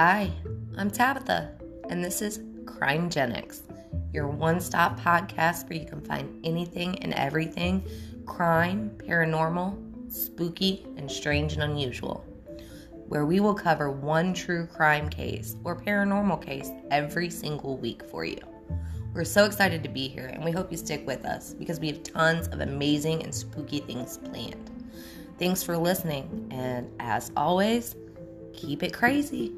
Hi, I'm Tabitha, and this is Crimegenics, your one stop podcast where you can find anything and everything crime, paranormal, spooky, and strange and unusual. Where we will cover one true crime case or paranormal case every single week for you. We're so excited to be here, and we hope you stick with us because we have tons of amazing and spooky things planned. Thanks for listening, and as always, keep it crazy.